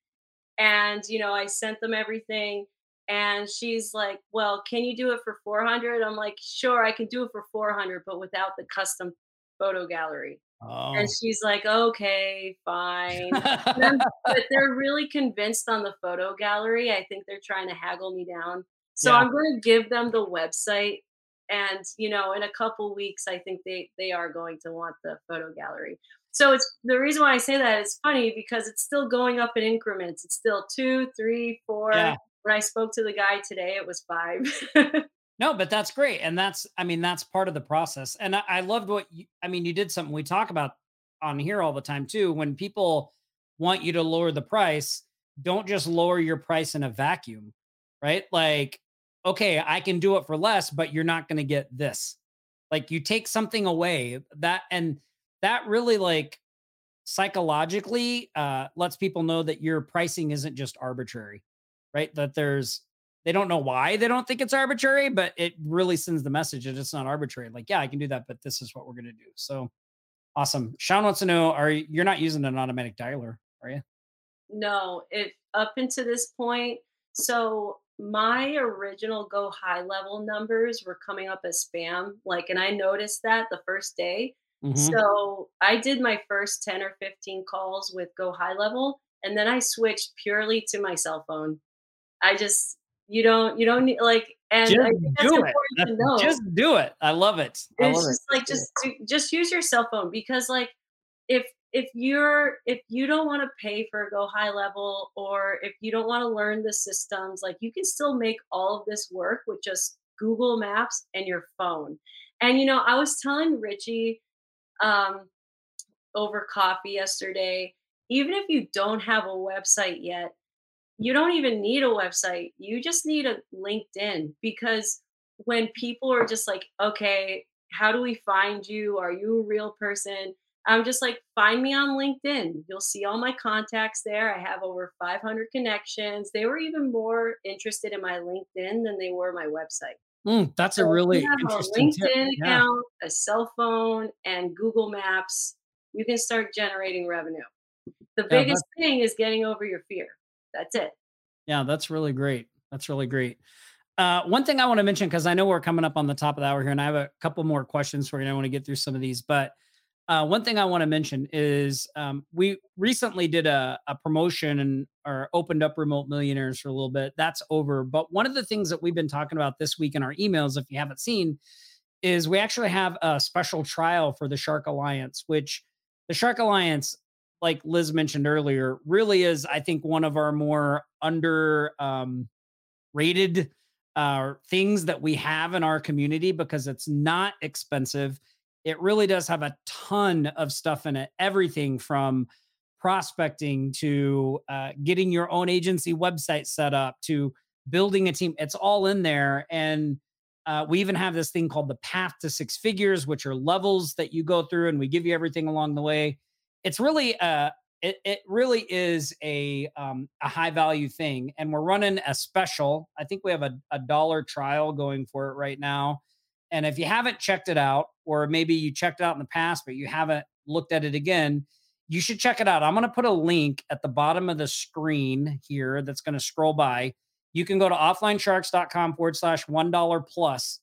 B: and you know i sent them everything and she's like well can you do it for 400 i'm like sure i can do it for 400 but without the custom photo gallery. Oh. and she's like okay fine. But they're really convinced on the photo gallery i think they're trying to haggle me down. So yeah. i'm going to give them the website and you know in a couple weeks i think they they are going to want the photo gallery so it's the reason why I say that is funny because it's still going up in increments. It's still two, three, four. Yeah. When I spoke to the guy today, it was five.
A: no, but that's great. And that's, I mean, that's part of the process. And I, I loved what you, I mean, you did something we talk about on here all the time too. When people want you to lower the price, don't just lower your price in a vacuum, right? Like, okay, I can do it for less, but you're not going to get this. Like you take something away that, and that really like psychologically uh, lets people know that your pricing isn't just arbitrary, right? That there's they don't know why they don't think it's arbitrary, but it really sends the message that it's not arbitrary. Like, yeah, I can do that, but this is what we're gonna do. So awesome. Sean wants to know: Are you, you're not using an automatic dialer, are you?
B: No, it up until this point. So my original go high level numbers were coming up as spam. Like, and I noticed that the first day Mm-hmm. So I did my first 10 or 15 calls with Go High Level, and then I switched purely to my cell phone. I just, you don't, you don't need like, and
A: just do it. Just do it. I love it. I
B: it's
A: love
B: just it. like, just, just use your cell phone because like, if if you're if you don't want to pay for go high level or if you don't want to learn the systems like you can still make all of this work with just google maps and your phone and you know i was telling richie um, over coffee yesterday even if you don't have a website yet you don't even need a website you just need a linkedin because when people are just like okay how do we find you are you a real person I'm just like, find me on LinkedIn. You'll see all my contacts there. I have over 500 connections. They were even more interested in my LinkedIn than they were my website.
A: Mm, that's so a really interesting
B: a LinkedIn tip. account, yeah. a cell phone, and Google Maps. You can start generating revenue. The yeah, biggest thing is getting over your fear. That's it.
A: Yeah, that's really great. That's really great. Uh, one thing I want to mention because I know we're coming up on the top of the hour here, and I have a couple more questions for you. I want to get through some of these, but uh, one thing I want to mention is um, we recently did a, a promotion and or opened up remote millionaires for a little bit. That's over. But one of the things that we've been talking about this week in our emails, if you haven't seen, is we actually have a special trial for the Shark Alliance, which the Shark Alliance, like Liz mentioned earlier, really is, I think, one of our more under um, rated uh, things that we have in our community because it's not expensive it really does have a ton of stuff in it. Everything from prospecting to uh, getting your own agency website set up to building a team. It's all in there. And uh, we even have this thing called the path to six figures, which are levels that you go through, and we give you everything along the way. It's really a uh, it, it really is a um, a high value thing, and we're running a special. I think we have a, a dollar trial going for it right now. And if you haven't checked it out, or maybe you checked it out in the past, but you haven't looked at it again, you should check it out. I'm going to put a link at the bottom of the screen here that's going to scroll by. You can go to offlinesharks.com forward slash $1 plus,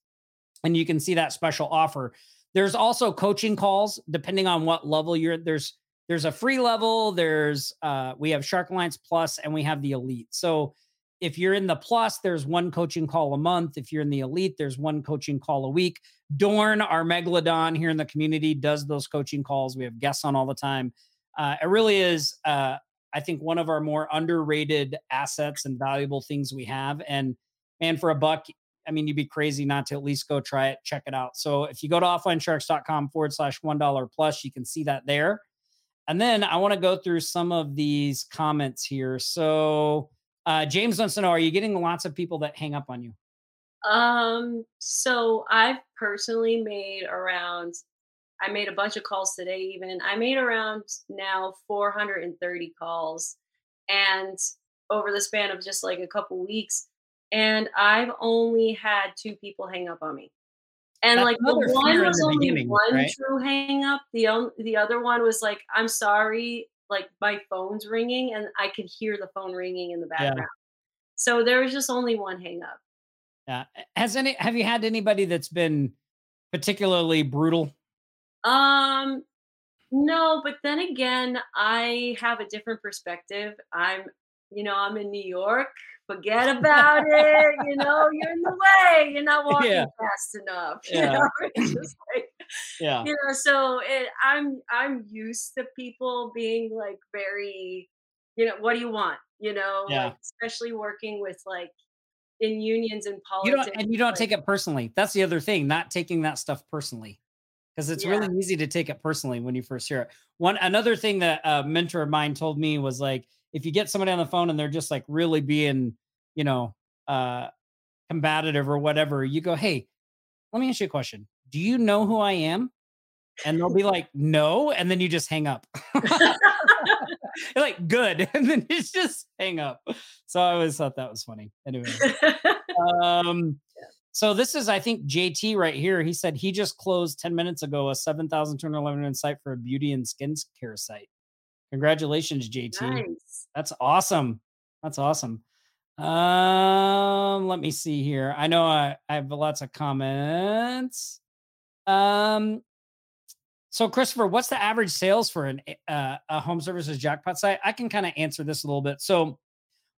A: and you can see that special offer. There's also coaching calls depending on what level you're there's there's a free level, there's uh we have Shark Alliance Plus and we have the elite. So if you're in the plus, there's one coaching call a month. If you're in the elite, there's one coaching call a week. Dorn, our megalodon here in the community, does those coaching calls. We have guests on all the time. Uh, it really is, uh, I think, one of our more underrated assets and valuable things we have. And man, for a buck, I mean, you'd be crazy not to at least go try it, check it out. So if you go to offlinesharks.com forward slash $1 plus, you can see that there. And then I want to go through some of these comments here. So, uh, James wants to know: Are you getting lots of people that hang up on you?
B: Um. So I've personally made around. I made a bunch of calls today. Even I made around now 430 calls, and over the span of just like a couple weeks, and I've only had two people hang up on me. And That's like the one was only one right? true hang up. The only the other one was like, I'm sorry, like my phone's ringing and I could hear the phone ringing in the background. Yeah. So there was just only one hang up.
A: Yeah. Has any have you had anybody that's been particularly brutal?
B: Um no, but then again, I have a different perspective. I'm you know, I'm in New York forget about it. You know, you're in the way. You're not walking yeah. fast enough. You yeah. know, it's just like, yeah. You know, so it, I'm I'm used to people being like very, you know, what do you want? You know, yeah. like especially working with like in unions and politics.
A: You don't, and you don't like, take it personally. That's the other thing, not taking that stuff personally. Because it's yeah. really easy to take it personally when you first hear it. One another thing that a mentor of mine told me was like, if you get somebody on the phone and they're just like really being, you know, uh, combative or whatever, you go, hey, let me ask you a question. Do you know who I am? And they'll be like, no. And then you just hang up. like, good. And then you just hang up. So I always thought that was funny. Anyway. um, so this is, I think, JT right here. He said he just closed 10 minutes ago a 7,211 site for a beauty and skincare site. Congratulations, JT. Nice. That's awesome. That's awesome. Um, let me see here. I know I, I have lots of comments. Um, So, Christopher, what's the average sales for an uh, a home services jackpot site? I can kind of answer this a little bit. So,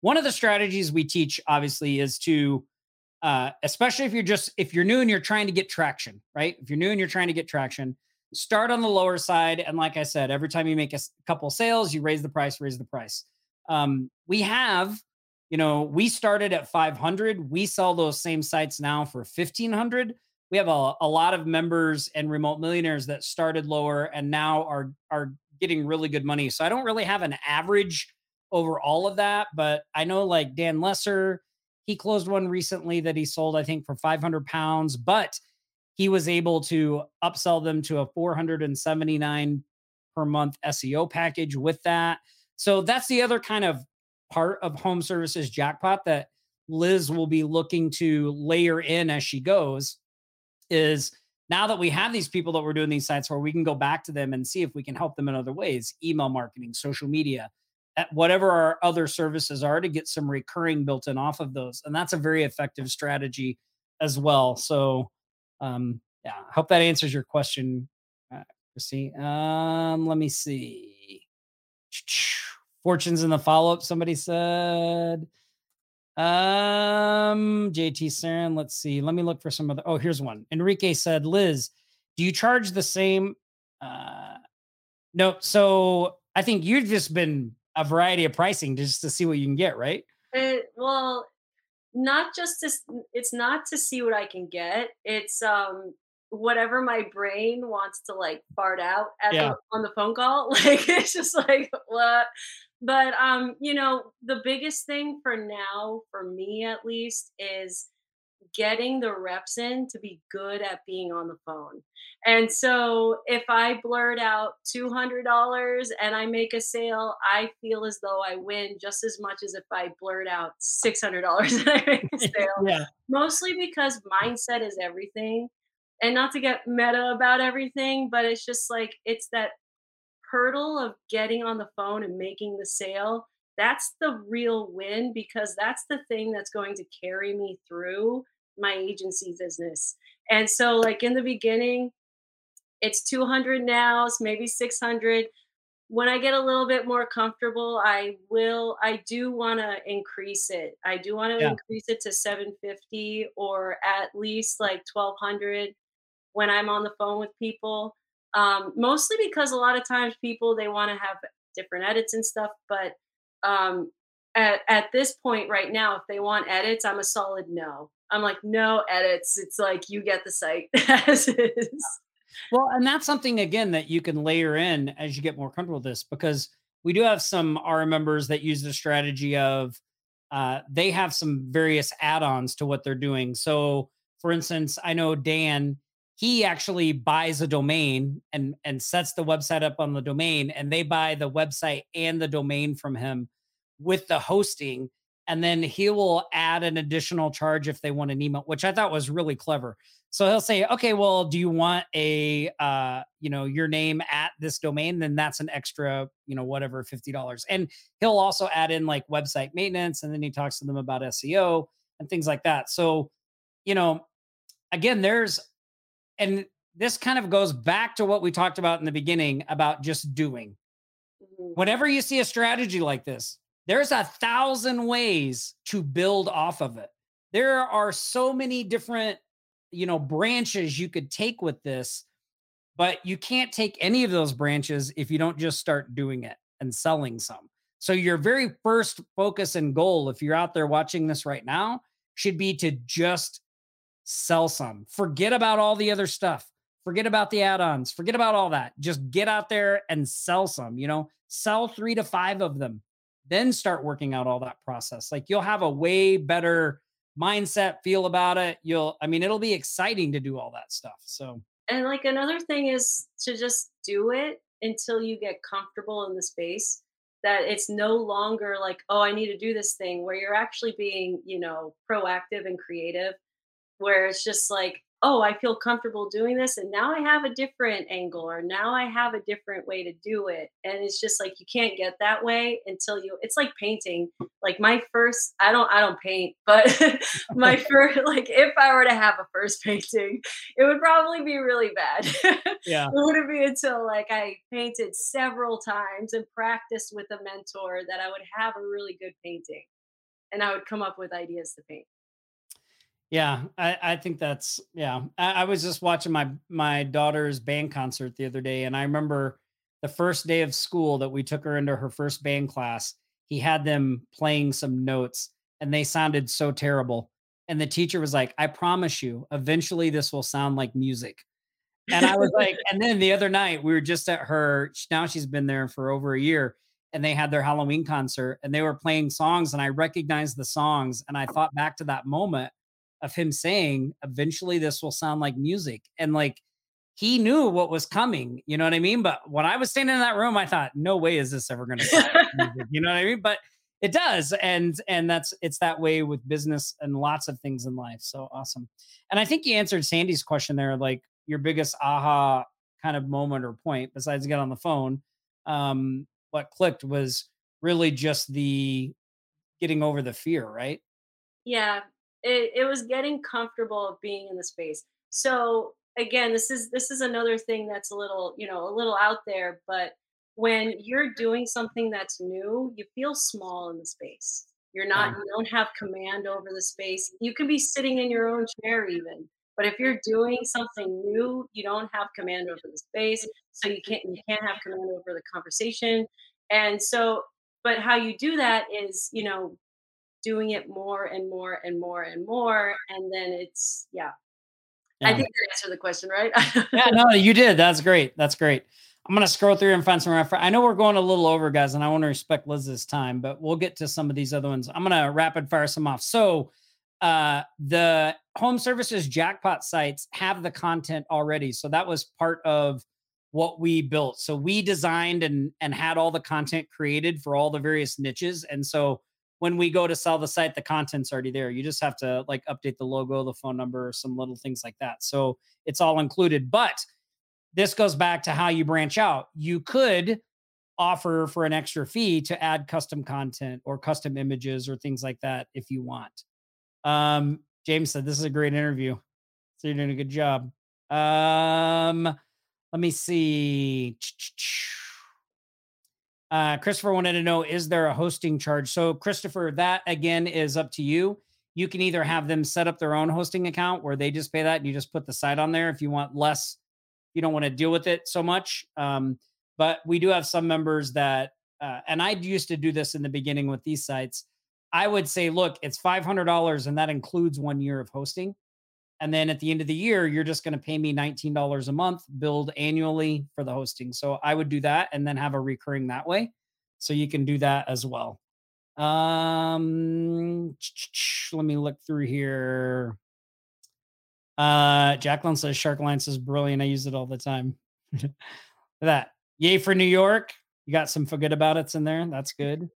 A: one of the strategies we teach, obviously, is to, uh, especially if you're just if you're new and you're trying to get traction, right? If you're new and you're trying to get traction, start on the lower side. And like I said, every time you make a couple sales, you raise the price, raise the price. Um, we have, you know, we started at 500. We sell those same sites now for 1500 we have a, a lot of members and remote millionaires that started lower and now are are getting really good money. So I don't really have an average over all of that, but I know like Dan Lesser, he closed one recently that he sold, I think, for 500 pounds, but he was able to upsell them to a 479 per month SEO package with that. So that's the other kind of part of home services jackpot that Liz will be looking to layer in as she goes is now that we have these people that we're doing these sites where we can go back to them and see if we can help them in other ways email marketing social media whatever our other services are to get some recurring built in off of those. And that's a very effective strategy as well. So um yeah i hope that answers your question uh, um let me see. Fortunes in the follow-up somebody said um, JT Saren, let's see. Let me look for some other. Oh, here's one. Enrique said, Liz, do you charge the same? Uh, no. So I think you've just been a variety of pricing just to see what you can get, right?
B: It, well, not just to, it's not to see what I can get. It's, um, whatever my brain wants to like fart out yeah. the, on the phone call. Like, it's just like, what? But um you know the biggest thing for now for me at least is getting the reps in to be good at being on the phone and so if i blurt out $200 and i make a sale i feel as though i win just as much as if i blurt out $600 and i make a sale yeah. mostly because mindset is everything and not to get meta about everything but it's just like it's that hurdle of getting on the phone and making the sale, that's the real win because that's the thing that's going to carry me through my agency business. And so, like in the beginning, it's 200 now, it's maybe 600. When I get a little bit more comfortable, I will, I do want to increase it. I do want to yeah. increase it to 750 or at least like 1200 when I'm on the phone with people um, mostly because a lot of times people they want to have different edits and stuff but um, at, at this point right now if they want edits i'm a solid no. I'm like no edits. It's like you get the site as is.
A: Well and that's something again that you can layer in as you get more comfortable with this because we do have some our members that use the strategy of uh, they have some various add-ons to what they're doing. So for instance i know dan he actually buys a domain and and sets the website up on the domain and they buy the website and the domain from him with the hosting and then he will add an additional charge if they want an email which i thought was really clever. So he'll say okay well do you want a uh you know your name at this domain? Then that's an extra you know whatever $50 and he'll also add in like website maintenance and then he talks to them about seo and things like that. So you know again there's and this kind of goes back to what we talked about in the beginning about just doing. Mm-hmm. Whenever you see a strategy like this, there's a thousand ways to build off of it. There are so many different, you know, branches you could take with this, but you can't take any of those branches if you don't just start doing it and selling some. So your very first focus and goal if you're out there watching this right now should be to just sell some. Forget about all the other stuff. Forget about the add ons. Forget about all that. Just get out there and sell some, you know, sell three to five of them. Then start working out all that process. Like you'll have a way better mindset, feel about it. You'll, I mean, it'll be exciting to do all that stuff. So,
B: and like another thing is to just do it until you get comfortable in the space that it's no longer like oh i need to do this thing where you're actually being you know proactive and creative where it's just like oh, I feel comfortable doing this. And now I have a different angle, or now I have a different way to do it. And it's just like you can't get that way until you it's like painting. Like my first, I don't I don't paint, but my first like if I were to have a first painting, it would probably be really bad.
A: Yeah.
B: it wouldn't be until like I painted several times and practiced with a mentor that I would have a really good painting. And I would come up with ideas to paint.
A: Yeah, I, I think that's yeah. I, I was just watching my my daughter's band concert the other day, and I remember the first day of school that we took her into her first band class. He had them playing some notes, and they sounded so terrible. And the teacher was like, "I promise you, eventually this will sound like music." And I was like, and then the other night we were just at her. Now she's been there for over a year, and they had their Halloween concert, and they were playing songs, and I recognized the songs, and I thought back to that moment of him saying eventually this will sound like music and like he knew what was coming you know what i mean? But when i was standing in that room i thought no way is this ever music you know what i mean? But it does and and that's it's that way with business and lots of things in life so awesome. And i think you answered sandy's question there like your biggest aha kind of moment or point besides get on the phone um what clicked was really just the getting over the fear right?
B: Yeah it, it was getting comfortable of being in the space. So again, this is this is another thing that's a little, you know, a little out there, but when you're doing something that's new, you feel small in the space. You're not, mm-hmm. you don't have command over the space. You can be sitting in your own chair even. But if you're doing something new, you don't have command over the space. So you can't you can't have command over the conversation. And so, but how you do that is, you know, doing it more and more and more and more. And then it's, yeah. yeah. I think that answered the question, right?
A: yeah, no, you did. That's great. That's great. I'm going to scroll through and find some reference. I know we're going a little over, guys, and I want to respect Liz's time, but we'll get to some of these other ones. I'm going to rapid fire some off. So, uh, the home services jackpot sites have the content already. So that was part of what we built. So we designed and and had all the content created for all the various niches. And so when we go to sell the site, the content's already there. You just have to like update the logo, the phone number, some little things like that. So it's all included. But this goes back to how you branch out. You could offer for an extra fee to add custom content or custom images or things like that if you want. Um, James said this is a great interview. So you're doing a good job. Um, let me see. Uh, Christopher wanted to know Is there a hosting charge? So, Christopher, that again is up to you. You can either have them set up their own hosting account where they just pay that and you just put the site on there if you want less, you don't want to deal with it so much. Um, but we do have some members that, uh, and I used to do this in the beginning with these sites. I would say, look, it's $500 and that includes one year of hosting. And then at the end of the year, you're just going to pay me $19 a month, billed annually for the hosting. So I would do that and then have a recurring that way. So you can do that as well. Um, let me look through here. Uh, Jacqueline says Shark Alliance is brilliant. I use it all the time. that yay for New York. You got some forget about it's in there. That's good.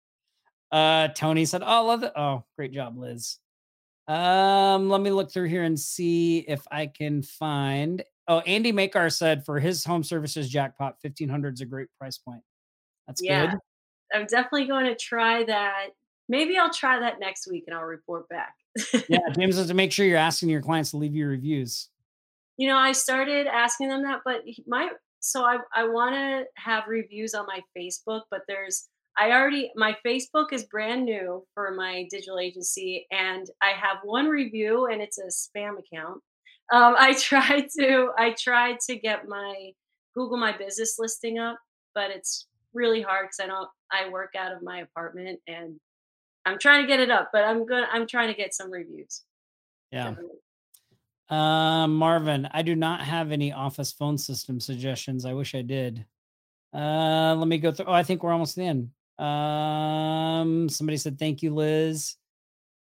A: Uh, Tony said, "Oh, love it. Oh, great job, Liz. Um, let me look through here and see if I can find. Oh, Andy Makar said for his home services jackpot, fifteen hundred is a great price point. That's yeah, good.
B: I'm definitely going to try that. Maybe I'll try that next week and I'll report back.
A: yeah, James has to make sure you're asking your clients to leave you reviews.
B: You know, I started asking them that, but my so I I want to have reviews on my Facebook, but there's I already my Facebook is brand new for my digital agency, and I have one review, and it's a spam account. Um, I tried to I tried to get my Google My Business listing up, but it's really hard because I don't I work out of my apartment, and I'm trying to get it up, but I'm good. I'm trying to get some reviews.
A: Yeah. Uh, Marvin, I do not have any office phone system suggestions. I wish I did. Uh, let me go through. Oh, I think we're almost in. Um, somebody said thank you, Liz.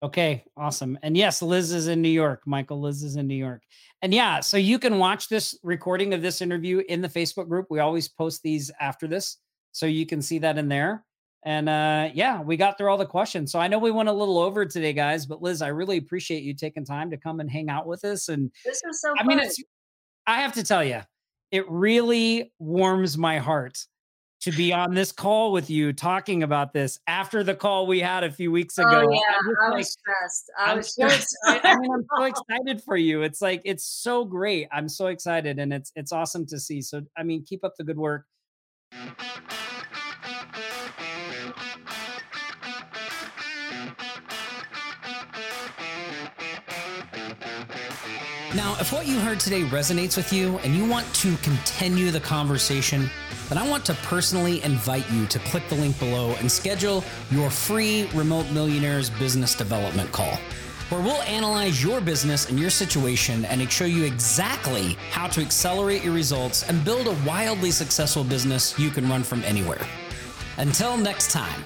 A: Okay, awesome. And yes, Liz is in New York. Michael, Liz is in New York. And yeah, so you can watch this recording of this interview in the Facebook group. We always post these after this, so you can see that in there. And uh, yeah, we got through all the questions. So I know we went a little over today, guys, but Liz, I really appreciate you taking time to come and hang out with us. And
B: this was so
A: I
B: fun.
A: mean, it's, I have to tell you, it really warms my heart to be on this call with you talking about this after the call we had a few weeks ago.
B: Oh, yeah, I was like, stressed. I was
A: so excited. I mean, I'm so excited for you. It's like it's so great. I'm so excited and it's it's awesome to see. So I mean, keep up the good work. Now, if what you heard today resonates with you and you want to continue the conversation, then I want to personally invite you to click the link below and schedule your free Remote Millionaires Business Development Call, where we'll analyze your business and your situation and show you exactly how to accelerate your results and build a wildly successful business you can run from anywhere. Until next time.